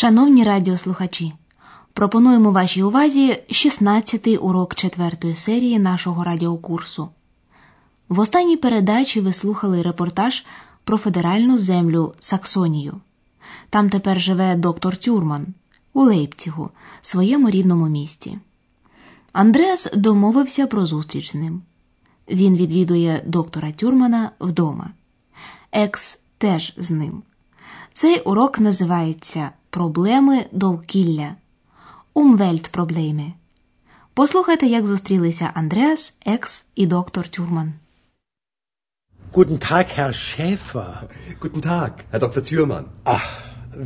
Шановні радіослухачі, пропонуємо вашій увазі 16-й урок четвертої серії нашого радіокурсу. В останній передачі ви слухали репортаж про федеральну землю Саксонію. Там тепер живе доктор Тюрман у Лейпцігу, своєму рідному місті. Андреас домовився про зустріч з ним. Він відвідує доктора Тюрмана вдома. Екс теж з ним. Цей урок називається Проблеми довкілля. Умвельтпроблеми. Послухайте, як зустрілися Андреас, Екс і доктор Тюрман. Guten Tag, Herr Schäfer. Guten Tag, Herr Dr. Thürmann. Ach,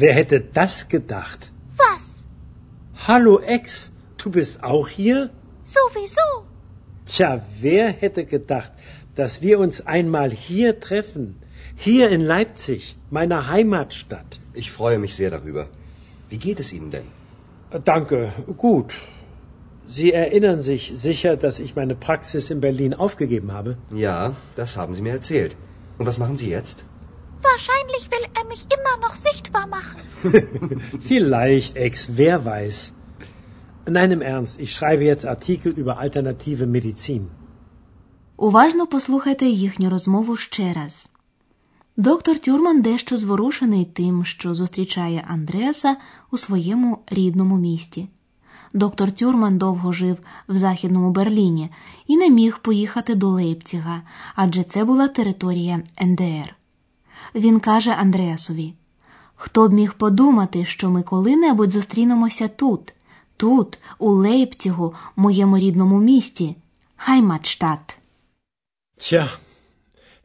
wer hätte das gedacht? Was? Hallo Ex, du bist auch hier? Sowieso. Tja, wer hätte gedacht, dass wir uns einmal hier treffen? Hier in Leipzig, meiner Heimatstadt. Ich freue mich sehr darüber. Wie geht es Ihnen denn? Danke, gut. Sie erinnern sich sicher, dass ich meine Praxis in Berlin aufgegeben habe? Ja, das haben Sie mir erzählt. Und was machen Sie jetzt? Wahrscheinlich will er mich immer noch sichtbar machen. Vielleicht, Ex, wer weiß. Nein, im Ernst, ich schreibe jetzt Artikel über alternative Medizin. Уважно послухайте їхню розмову ще раз. Доктор Тюрман дещо зворушений тим, що зустрічає Андреаса у своєму рідному місті. Доктор Тюрман довго жив в Західному Берліні і не міг поїхати до Лейпціга, адже це була територія НДР. Він каже Андреасові: Хто б міг подумати, що ми коли-небудь зустрінемося тут, тут, у Лейпцігу, моєму рідному місті, Хайматштадт. Tja,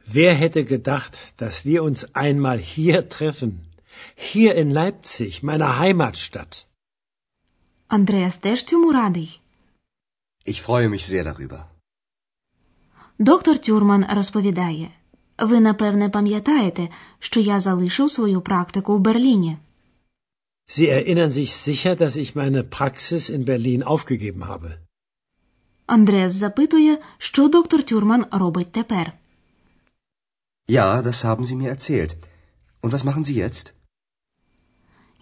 wer hätte gedacht, dass wir uns einmal hier treffen? Hier in Leipzig, meiner Heimatstadt. Андреас теж цьому радий. Ich freue mich sehr darüber. Доктор Тюрман розповідає: Ви, напевне, пам'ятаєте, що я залишив свою практику в Берліні. Sie erinnern sich sicher, dass ich meine Praxis in Berlin aufgegeben habe. Андреас запитує, що доктор Тюрман робить тепер. Ja, das haben Sie mir erzählt. Und was machen Sie jetzt?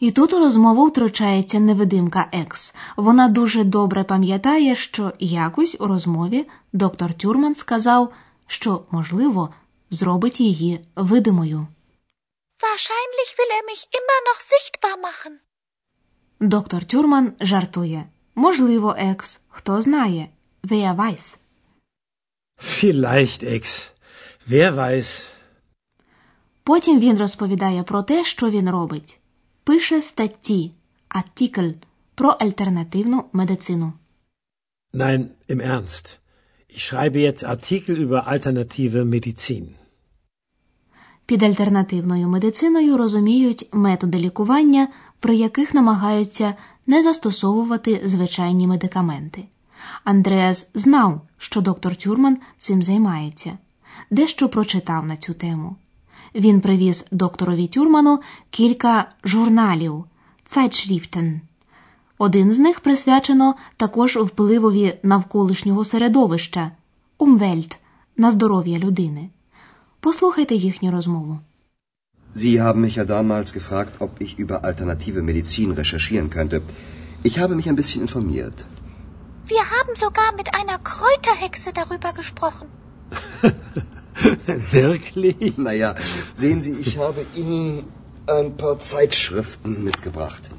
І тут у розмову втручається невидимка Екс. Вона дуже добре пам'ятає, що якось у розмові доктор Тюрман сказав, що, можливо, зробить її видимою. Wahrscheinlich will er mich immer noch sichtbar machen. Доктор Тюрман жартує. Можливо, Екс, хто знає. Wer weiß. Vielleicht, Ex. Wer weiß. Потім він розповідає про те, що він робить. Пише статті, артикль про альтернативну медицину. Nein, im Ernst. Ich schreibe jetzt Artikel über alternative Medizin. Під альтернативною медициною розуміють методи лікування, при яких намагаються не застосовувати звичайні медикаменти. Андреас знав, що доктор Тюрман цим займається, дещо прочитав на цю тему. Він привіз докторові Тюрману кілька журналів Zeitschriften. Один з них присвячено також впливові навколишнього середовища Умвельт на здоров'я людини. Послухайте їхню розмову. Sie haben mich ja damals gefragt, ob ich über alternative Medizin recherchieren könnte. Ich habe mich ein bisschen informiert. Wir haben sogar mit einer Kräuterhexe darüber gesprochen. Wirklich? Naja, sehen Sie, ich habe Ihnen ein paar Zeitschriften mitgebracht.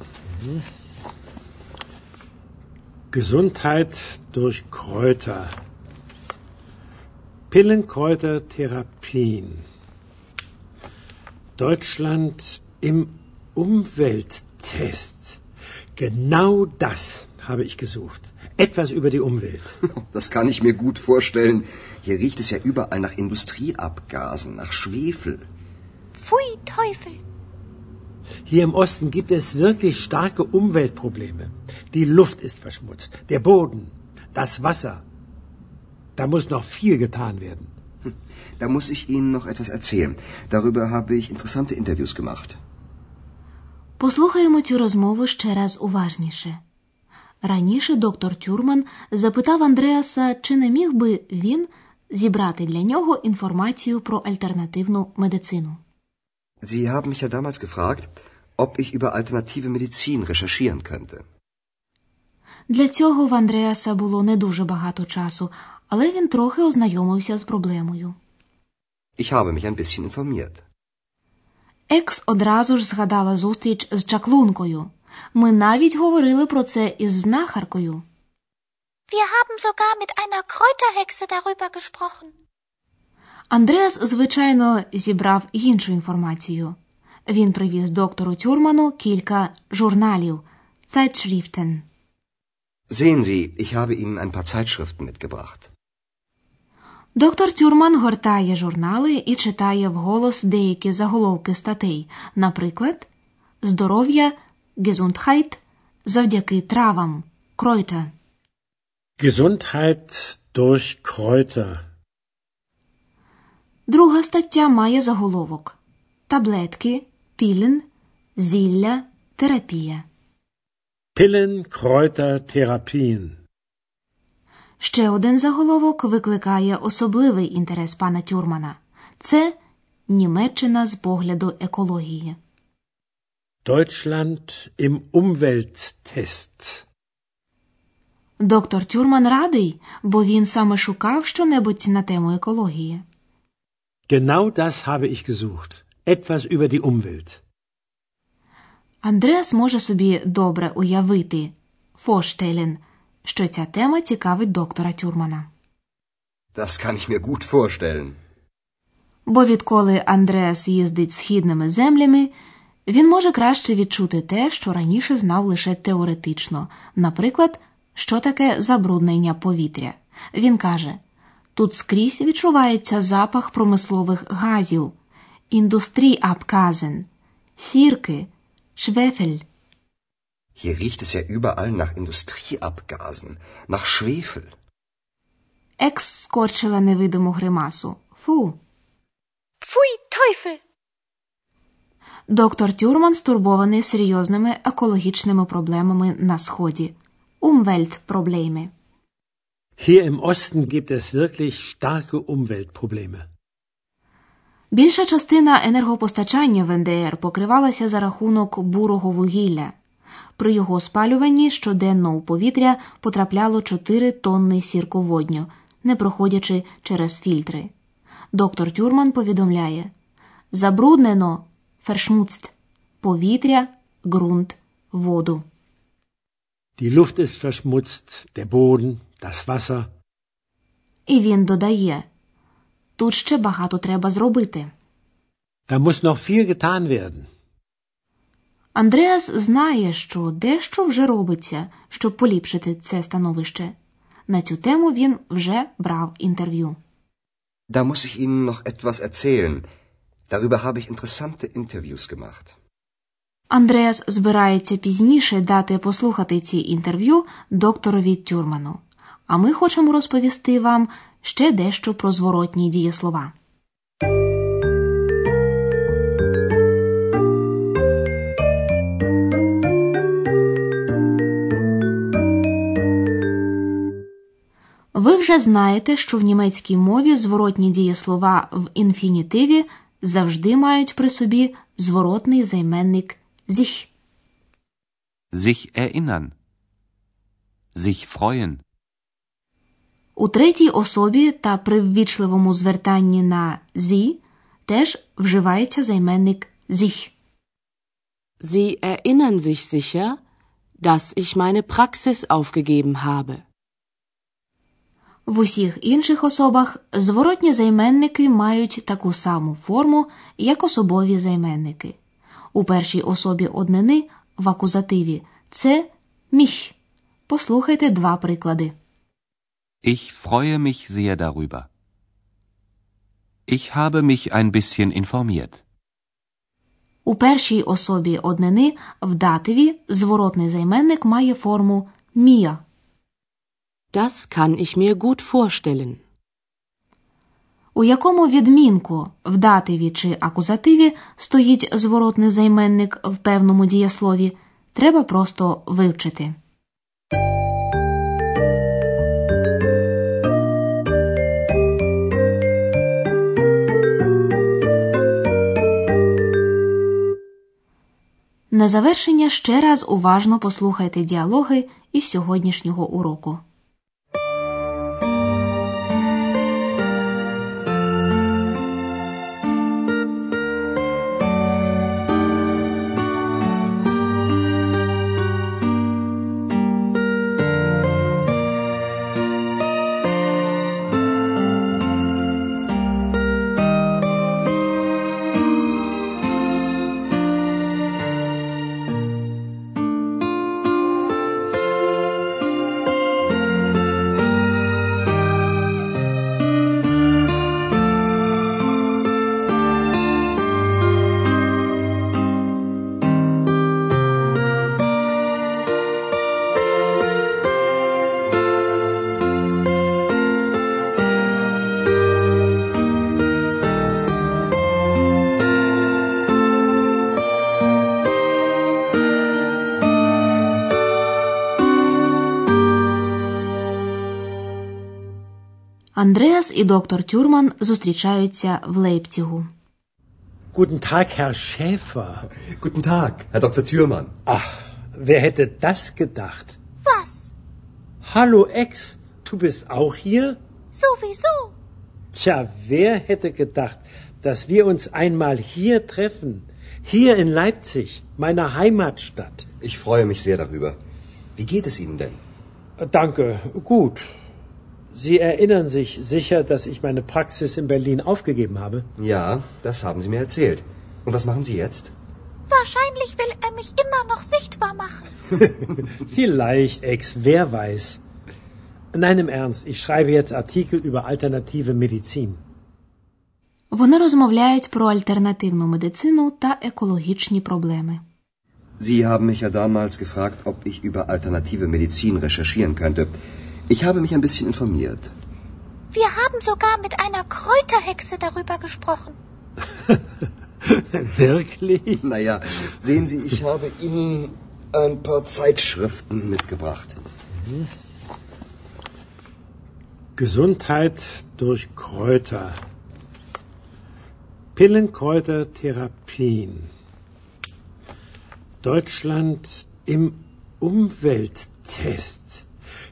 Gesundheit durch Kräuter. Pillenkräutertherapien. Deutschland im Umwelttest. Genau das habe ich gesucht. Etwas über die Umwelt. Das kann ich mir gut vorstellen. Hier riecht es ja überall nach Industrieabgasen, nach Schwefel. Pfui Teufel. Hier im Osten gibt es wirklich starke Umweltprobleme. Die Luft ist verschmutzt, der Boden, das Wasser. Da muss noch viel getan werden. Da muss ich Ihnen noch etwas erzählen. Darüber habe ich interessante Interviews gemacht. Послухаємо цю розмову ще раз уважніше. Раніше доктор Тюрман запитав Андреаса, чи не міг би він зібрати для нього інформацію про альтернативну медицину. Sie haben mich ja damals gefragt, ob ich über alternative Medizin recherchieren könnte. Для цього в Андреаса було не дуже багато часу, але він трохи ознайомився з проблемою. Ich habe mich ein bisschen informiert. Екс одразу ж згадала зустріч з чаклункою. Ми навіть говорили про це із знахаркою. Wir haben sogar mit einer Kräuterhexe darüber gesprochen. Андреас, звичайно, зібрав іншу інформацію. Він привіз доктору Тюрману кілька журналів Zeitschriften. Sehen Sie, ich habe Ihnen ein paar Zeitschriften mitgebracht. Доктор Тюрман гортає журнали і читає вголос деякі заголовки статей, наприклад, здоров'я, Gesundheit завдяки травам, Kräuter. Gesundheit durch Kräuter. Друга стаття має заголовок таблетки, пілен, зілля, терапія. Pillen, Kräuter, Therapien. Ще один заголовок викликає особливий інтерес пана Тюрмана. Це Німеччина з погляду екології. Deutschland im Umwelttest. Доктор Тюрман радий, бо він саме шукав щонебудь на тему екології. Genau das habe ich gesucht. Etwas über die Umwelt. Андреас може собі добре уявити Форштелен, що ця тема цікавить доктора Тюрмана. Das kann ich mir gut vorstellen. Бо відколи Андреас їздить східними землями, він може краще відчути те, що раніше знав лише теоретично, наприклад, що таке забруднення повітря. Він каже: тут скрізь відчувається запах промислових газів, індустріабказен, сірки, швефель. Hier riecht es ja überall nach Industrieabgasen, nach Schwefel. Екс скорчила невидиму гримасу. Фу. Pfui, Teufel! Доктор Тюрман стурбований серйозними екологічними проблемами на сході. Umweltprobleme. Hier im Osten gibt es wirklich starke Umweltprobleme. Більша частина енергопостачання в НДР покривалася за рахунок бурого вугілля. При його спалюванні щоденно у повітря потрапляло 4 тонни сірководню, не проходячи через фільтри. Доктор Тюрман повідомляє: забруднено фершмуцт повітря, ґрунт, воду. Die Luft ist verschmutzt, der Boden, das Wasser. І він додає: тут ще багато треба зробити. Da muss noch viel getan werden. Андреас знає, що дещо вже робиться, щоб поліпшити це становище. На цю тему він вже брав інтерв'ю. Da muss ich Ihnen noch etwas erzählen. Darüber habe ich interessante Interviews gemacht. Андреас збирається пізніше дати послухати ці інтерв'ю докторові Тюрману. А ми хочемо розповісти вам ще дещо про зворотні дієслова. Ви вже знаєте, що в німецькій мові зворотні дієслова в інфінітиві завжди мають при собі зворотний займенник sich. Sich erinnern. Sich freuen. У третій особі та при ввічливому звертанні на «sie» теж вживається займенник sich. Sie erinnern sich sicher, dass ich meine Praxis aufgegeben habe. В усіх інших особах зворотні займенники мають таку саму форму, як особові займенники. У першій особі однини в акузативі це міх. Послухайте два приклади. Ich freue mich sehr darüber. Ich habe mich ein bisschen informiert. У першій особі однини в дативі зворотний займенник має форму мія. Das kann ich mir gut vorstellen. У якому відмінку в дативі чи акузативі стоїть зворотний займенник в певному дієслові, треба просто вивчити. На завершення ще раз уважно послухайте діалоги із сьогоднішнього уроку. Андреас і доктор Тюрман зустрічаються в Лейпцігу. Guten Tag, Herr Schäfer. Guten Tag, Herr Dr. Thürmann. Ach, wer hätte das gedacht? Was? Hallo Ex, du bist auch hier? Sowieso. Tja, wer hätte gedacht, dass wir uns einmal hier treffen? Hier in Leipzig, meiner Heimatstadt. Ich freue mich sehr darüber. Wie geht es Ihnen denn? Danke, gut. Sie erinnern sich sicher, dass ich meine Praxis in Berlin aufgegeben habe? Ja, das haben Sie mir erzählt. Und was machen Sie jetzt? Wahrscheinlich will er mich immer noch sichtbar machen. Vielleicht, Ex, wer weiß. Nein, im Ernst, ich schreibe jetzt Artikel über alternative Medizin. Вони розмовляють про альтернативну медицину та екологічні проблеми. Sie haben mich ja damals gefragt, ob ich über alternative Medizin recherchieren könnte. Ich habe mich ein bisschen informiert. Wir haben sogar mit einer Kräuterhexe darüber gesprochen. Wirklich? Naja, sehen Sie, ich habe Ihnen ein paar Zeitschriften mitgebracht. Gesundheit durch Kräuter. Pillenkräutertherapien. Deutschland im Umwelttest.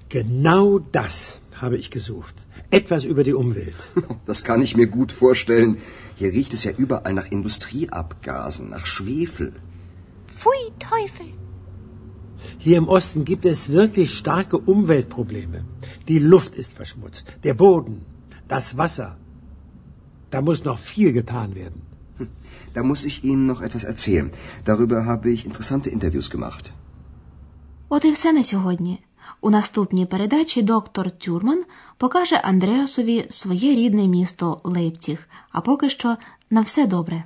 Genau das habe ich gesucht. Etwas über die Umwelt. Das kann ich mir gut vorstellen. Hier riecht es ja überall nach Industrieabgasen, nach Schwefel. Pfui Teufel. Hier im Osten gibt es wirklich starke Umweltprobleme. Die Luft ist verschmutzt, der Boden, das Wasser. Da muss noch viel getan werden. Da muss ich Ihnen noch etwas erzählen. Darüber habe ich interessante Interviews gemacht. От і все на сьогодні. У наступній передачі доктор Тюрман покаже Андреасові своє рідне місто Лейпціг. А поки що на все добре.